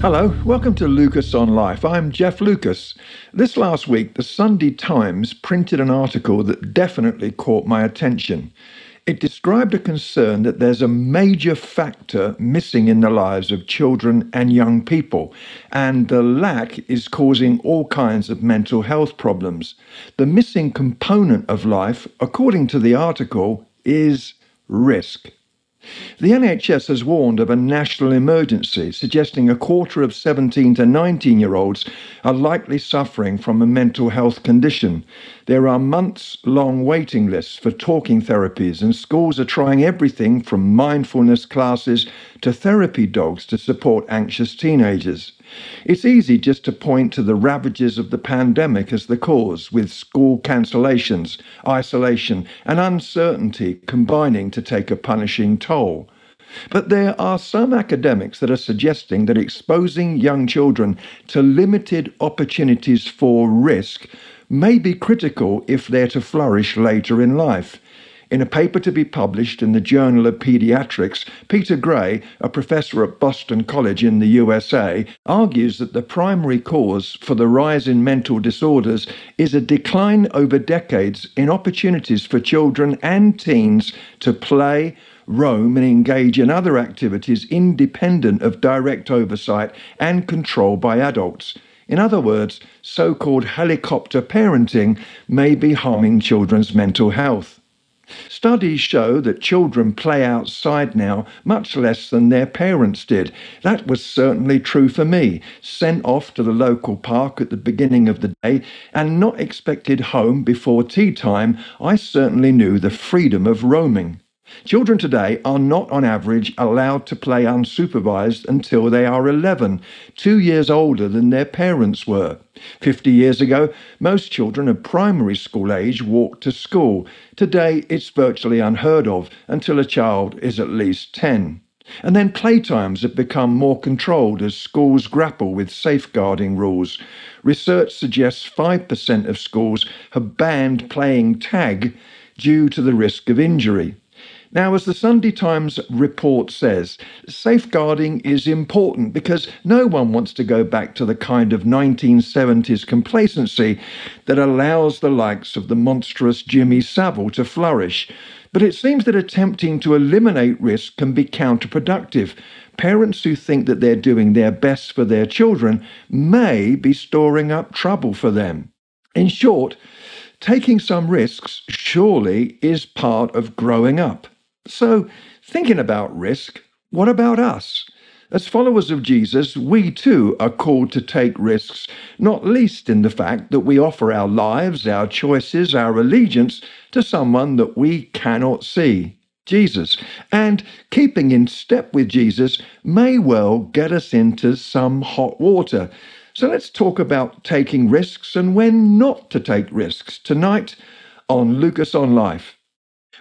Hello, welcome to Lucas on Life. I'm Jeff Lucas. This last week, the Sunday Times printed an article that definitely caught my attention. It described a concern that there's a major factor missing in the lives of children and young people, and the lack is causing all kinds of mental health problems. The missing component of life, according to the article, is risk. The NHS has warned of a national emergency, suggesting a quarter of 17 to 19 year olds are likely suffering from a mental health condition. There are months long waiting lists for talking therapies, and schools are trying everything from mindfulness classes to therapy dogs to support anxious teenagers. It's easy just to point to the ravages of the pandemic as the cause, with school cancellations, isolation, and uncertainty combining to take a punishing toll. But there are some academics that are suggesting that exposing young children to limited opportunities for risk may be critical if they're to flourish later in life. In a paper to be published in the Journal of Pediatrics, Peter Gray, a professor at Boston College in the USA, argues that the primary cause for the rise in mental disorders is a decline over decades in opportunities for children and teens to play, roam, and engage in other activities independent of direct oversight and control by adults. In other words, so called helicopter parenting may be harming children's mental health. Studies show that children play outside now much less than their parents did. That was certainly true for me. Sent off to the local park at the beginning of the day and not expected home before tea time, I certainly knew the freedom of roaming. Children today are not on average allowed to play unsupervised until they are 11, two years older than their parents were. 50 years ago, most children of primary school age walked to school. Today, it's virtually unheard of until a child is at least 10. And then playtimes have become more controlled as schools grapple with safeguarding rules. Research suggests 5% of schools have banned playing tag due to the risk of injury. Now, as the Sunday Times report says, safeguarding is important because no one wants to go back to the kind of 1970s complacency that allows the likes of the monstrous Jimmy Savile to flourish. But it seems that attempting to eliminate risk can be counterproductive. Parents who think that they're doing their best for their children may be storing up trouble for them. In short, taking some risks surely is part of growing up. So, thinking about risk, what about us? As followers of Jesus, we too are called to take risks, not least in the fact that we offer our lives, our choices, our allegiance to someone that we cannot see. Jesus. And keeping in step with Jesus may well get us into some hot water. So let's talk about taking risks and when not to take risks tonight on Lucas on Life.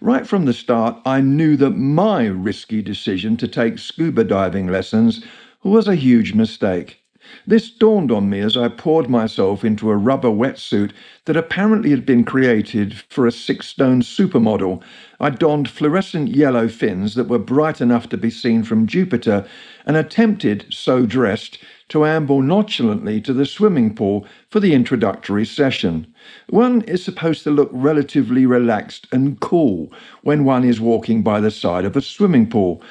Right from the start, I knew that my risky decision to take scuba diving lessons was a huge mistake. This dawned on me as I poured myself into a rubber wetsuit that apparently had been created for a six stone supermodel. I donned fluorescent yellow fins that were bright enough to be seen from Jupiter and attempted, so dressed, to amble nonchalantly to the swimming pool for the introductory session. One is supposed to look relatively relaxed and cool when one is walking by the side of a swimming pool.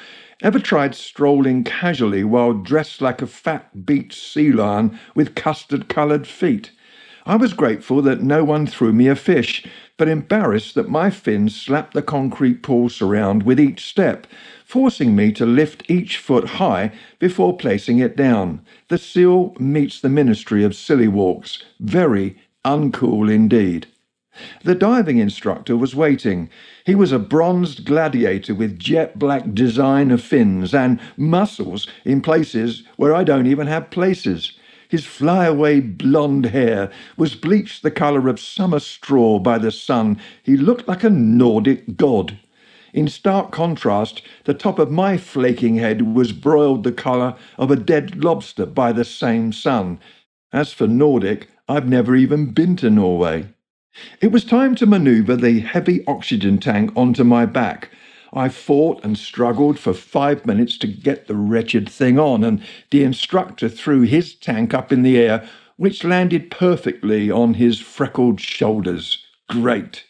Ever tried strolling casually while dressed like a fat beach sea lion with custard coloured feet? I was grateful that no one threw me a fish, but embarrassed that my fins slapped the concrete pool surround with each step, forcing me to lift each foot high before placing it down. The seal meets the ministry of silly walks. Very uncool indeed. The diving instructor was waiting. He was a bronzed gladiator with jet black design of fins and muscles in places where I don't even have places. His flyaway blonde hair was bleached the colour of summer straw by the sun. He looked like a Nordic god. In stark contrast, the top of my flaking head was broiled the colour of a dead lobster by the same sun. As for Nordic, I've never even been to Norway. It was time to maneuver the heavy oxygen tank onto my back. I fought and struggled for five minutes to get the wretched thing on, and the instructor threw his tank up in the air, which landed perfectly on his freckled shoulders. Great.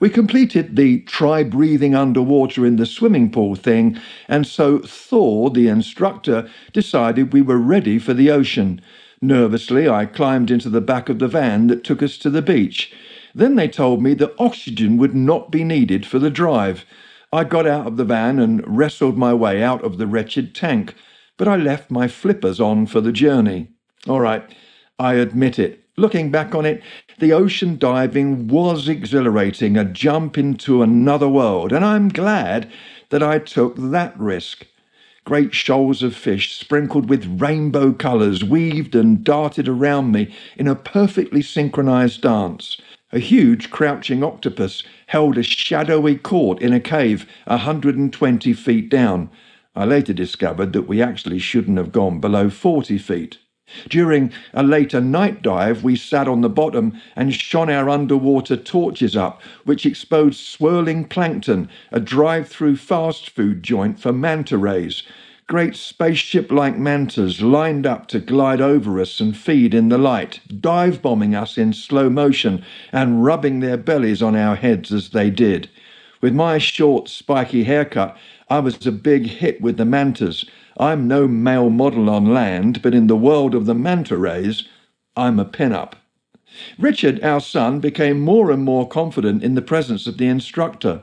We completed the try breathing underwater in the swimming pool thing, and so Thor, the instructor, decided we were ready for the ocean. Nervously, I climbed into the back of the van that took us to the beach. Then they told me that oxygen would not be needed for the drive. I got out of the van and wrestled my way out of the wretched tank, but I left my flippers on for the journey. All right, I admit it. Looking back on it, the ocean diving was exhilarating, a jump into another world, and I'm glad that I took that risk. Great shoals of fish, sprinkled with rainbow colours, weaved and darted around me in a perfectly synchronized dance. A huge crouching octopus held a shadowy court in a cave a 120 feet down. I later discovered that we actually shouldn't have gone below 40 feet. During a later night dive, we sat on the bottom and shone our underwater torches up, which exposed swirling plankton, a drive through fast food joint for manta rays great spaceship like mantas lined up to glide over us and feed in the light, dive bombing us in slow motion and rubbing their bellies on our heads as they did. With my short, spiky haircut, I was a big hit with the mantas. I'm no male model on land, but in the world of the manta rays, I'm a pin-up. Richard, our son, became more and more confident in the presence of the instructor.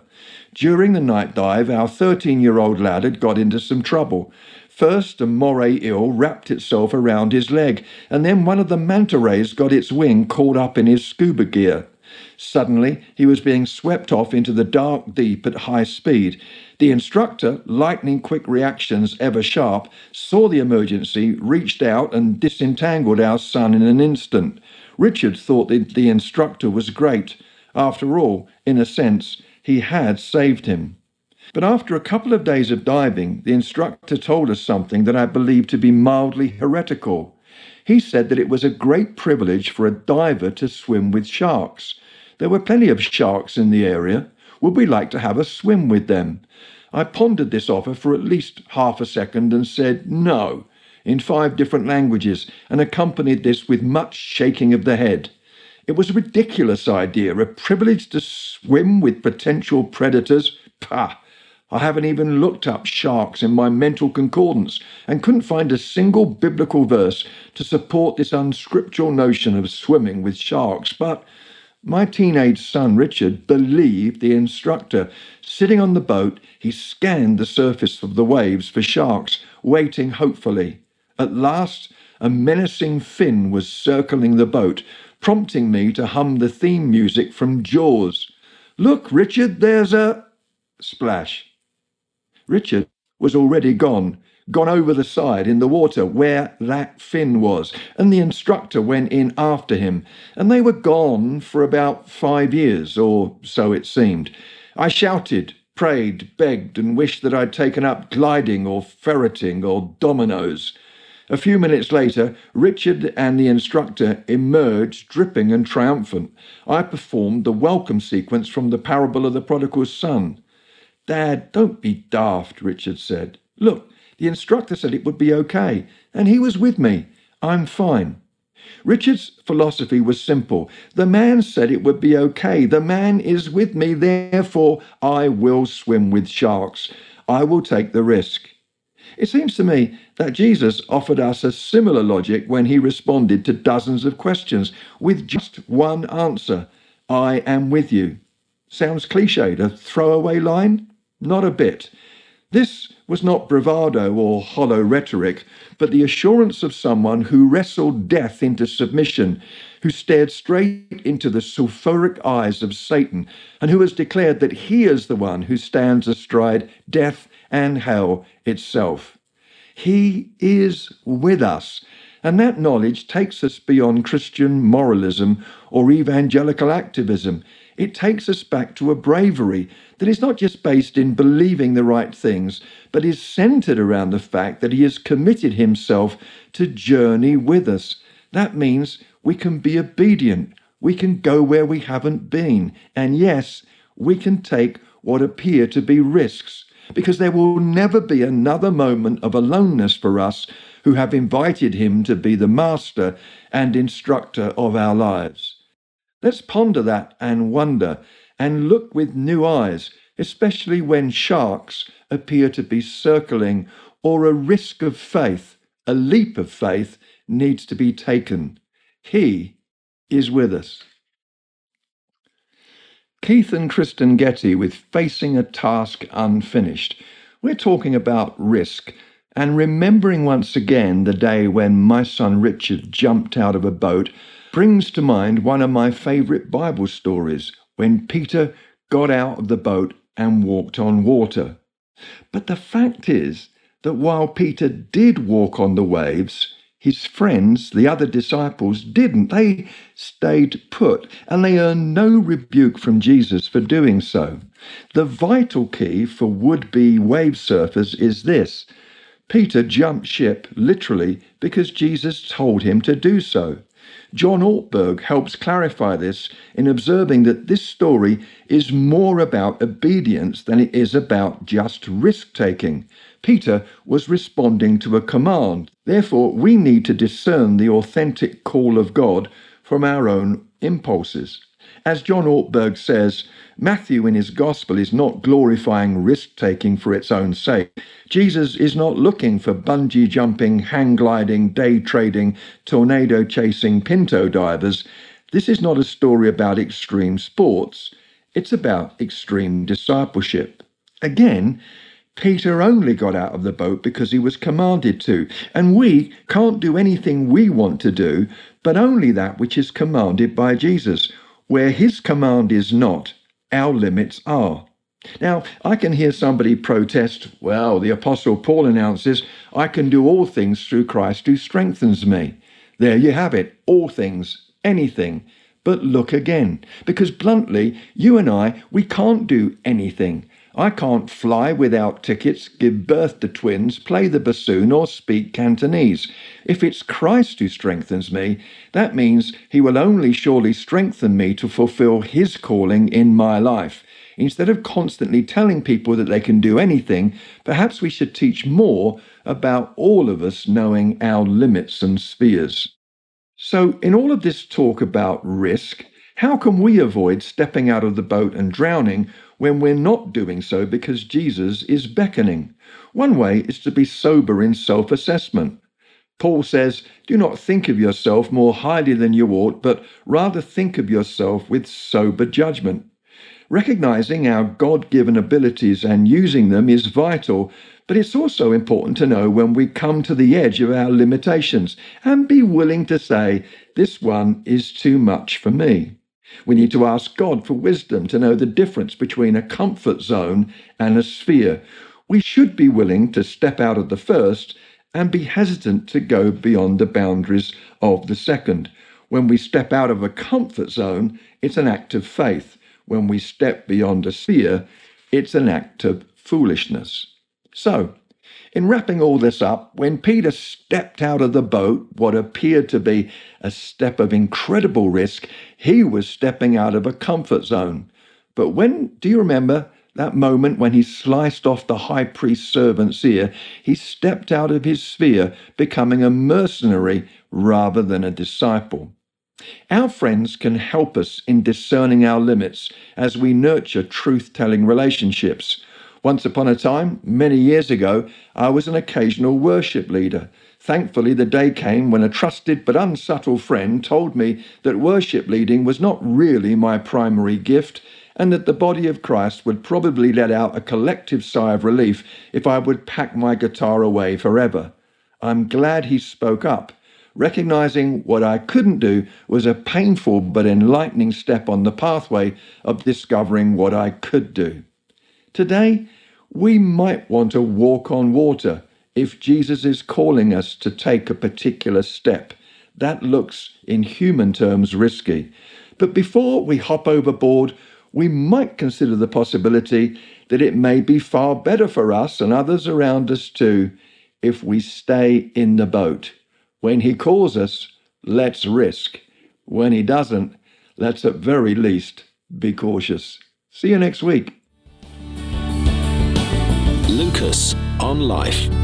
During the night dive, our 13 year old lad had got into some trouble. First, a moray eel wrapped itself around his leg, and then one of the manta rays got its wing caught up in his scuba gear. Suddenly, he was being swept off into the dark deep at high speed. The instructor, lightning quick reactions ever sharp, saw the emergency, reached out, and disentangled our son in an instant. Richard thought that the instructor was great. After all, in a sense, he had saved him. But after a couple of days of diving, the instructor told us something that I believe to be mildly heretical. He said that it was a great privilege for a diver to swim with sharks. There were plenty of sharks in the area. Would we like to have a swim with them? I pondered this offer for at least half a second and said no in five different languages and accompanied this with much shaking of the head. It was a ridiculous idea, a privilege to swim with potential predators. Pah! I haven't even looked up sharks in my mental concordance and couldn't find a single biblical verse to support this unscriptural notion of swimming with sharks. But my teenage son Richard believed the instructor. Sitting on the boat, he scanned the surface of the waves for sharks, waiting hopefully. At last, a menacing fin was circling the boat, prompting me to hum the theme music from Jaws. Look, Richard, there's a. Splash. Richard was already gone, gone over the side in the water where that fin was, and the instructor went in after him, and they were gone for about five years, or so it seemed. I shouted, prayed, begged, and wished that I'd taken up gliding or ferreting or dominoes. A few minutes later, Richard and the instructor emerged dripping and triumphant. I performed the welcome sequence from the parable of the prodigal son. Dad, don't be daft, Richard said. Look, the instructor said it would be okay, and he was with me. I'm fine. Richard's philosophy was simple. The man said it would be okay. The man is with me, therefore I will swim with sharks. I will take the risk. It seems to me that Jesus offered us a similar logic when he responded to dozens of questions with just one answer I am with you. Sounds cliched, a throwaway line? Not a bit. This was not bravado or hollow rhetoric, but the assurance of someone who wrestled death into submission, who stared straight into the sulphuric eyes of Satan, and who has declared that he is the one who stands astride death and hell itself. He is with us. And that knowledge takes us beyond Christian moralism or evangelical activism. It takes us back to a bravery that is not just based in believing the right things, but is centered around the fact that He has committed Himself to journey with us. That means we can be obedient, we can go where we haven't been, and yes, we can take what appear to be risks, because there will never be another moment of aloneness for us who have invited Him to be the master and instructor of our lives. Let's ponder that and wonder and look with new eyes, especially when sharks appear to be circling or a risk of faith, a leap of faith, needs to be taken. He is with us. Keith and Kristyn Getty with Facing a Task Unfinished. We're talking about risk and remembering once again the day when my son Richard jumped out of a boat brings to mind one of my favourite Bible stories when Peter got out of the boat and walked on water. But the fact is that while Peter did walk on the waves, his friends, the other disciples, didn't. They stayed put, and they earned no rebuke from Jesus for doing so. The vital key for would be wave surfers is this Peter jumped ship, literally, because Jesus told him to do so. John Ortberg helps clarify this in observing that this story is more about obedience than it is about just risk taking. Peter was responding to a command. Therefore, we need to discern the authentic call of God from our own impulses. As John Ortberg says, Matthew in his gospel is not glorifying risk taking for its own sake. Jesus is not looking for bungee jumping, hang gliding, day trading, tornado chasing pinto divers. This is not a story about extreme sports, it's about extreme discipleship. Again, Peter only got out of the boat because he was commanded to, and we can't do anything we want to do, but only that which is commanded by Jesus. Where his command is not, our limits are. Now, I can hear somebody protest, well, the Apostle Paul announces, I can do all things through Christ who strengthens me. There you have it, all things, anything. But look again, because bluntly, you and I, we can't do anything. I can't fly without tickets, give birth to twins, play the bassoon, or speak Cantonese. If it's Christ who strengthens me, that means he will only surely strengthen me to fulfill his calling in my life. Instead of constantly telling people that they can do anything, perhaps we should teach more about all of us knowing our limits and spheres. So, in all of this talk about risk, how can we avoid stepping out of the boat and drowning when we're not doing so because Jesus is beckoning? One way is to be sober in self assessment. Paul says, Do not think of yourself more highly than you ought, but rather think of yourself with sober judgment. Recognizing our God given abilities and using them is vital, but it's also important to know when we come to the edge of our limitations and be willing to say, This one is too much for me. We need to ask God for wisdom to know the difference between a comfort zone and a sphere. We should be willing to step out of the first and be hesitant to go beyond the boundaries of the second. When we step out of a comfort zone, it's an act of faith. When we step beyond a sphere, it's an act of foolishness. So, in wrapping all this up, when Peter stepped out of the boat, what appeared to be a step of incredible risk, he was stepping out of a comfort zone. But when, do you remember that moment when he sliced off the high priest's servant's ear? He stepped out of his sphere, becoming a mercenary rather than a disciple. Our friends can help us in discerning our limits as we nurture truth telling relationships. Once upon a time, many years ago, I was an occasional worship leader. Thankfully, the day came when a trusted but unsubtle friend told me that worship leading was not really my primary gift and that the body of Christ would probably let out a collective sigh of relief if I would pack my guitar away forever. I'm glad he spoke up. Recognizing what I couldn't do was a painful but enlightening step on the pathway of discovering what I could do. Today, we might want to walk on water if Jesus is calling us to take a particular step. That looks, in human terms, risky. But before we hop overboard, we might consider the possibility that it may be far better for us and others around us too if we stay in the boat. When He calls us, let's risk. When He doesn't, let's at very least be cautious. See you next week. Lucas on Life.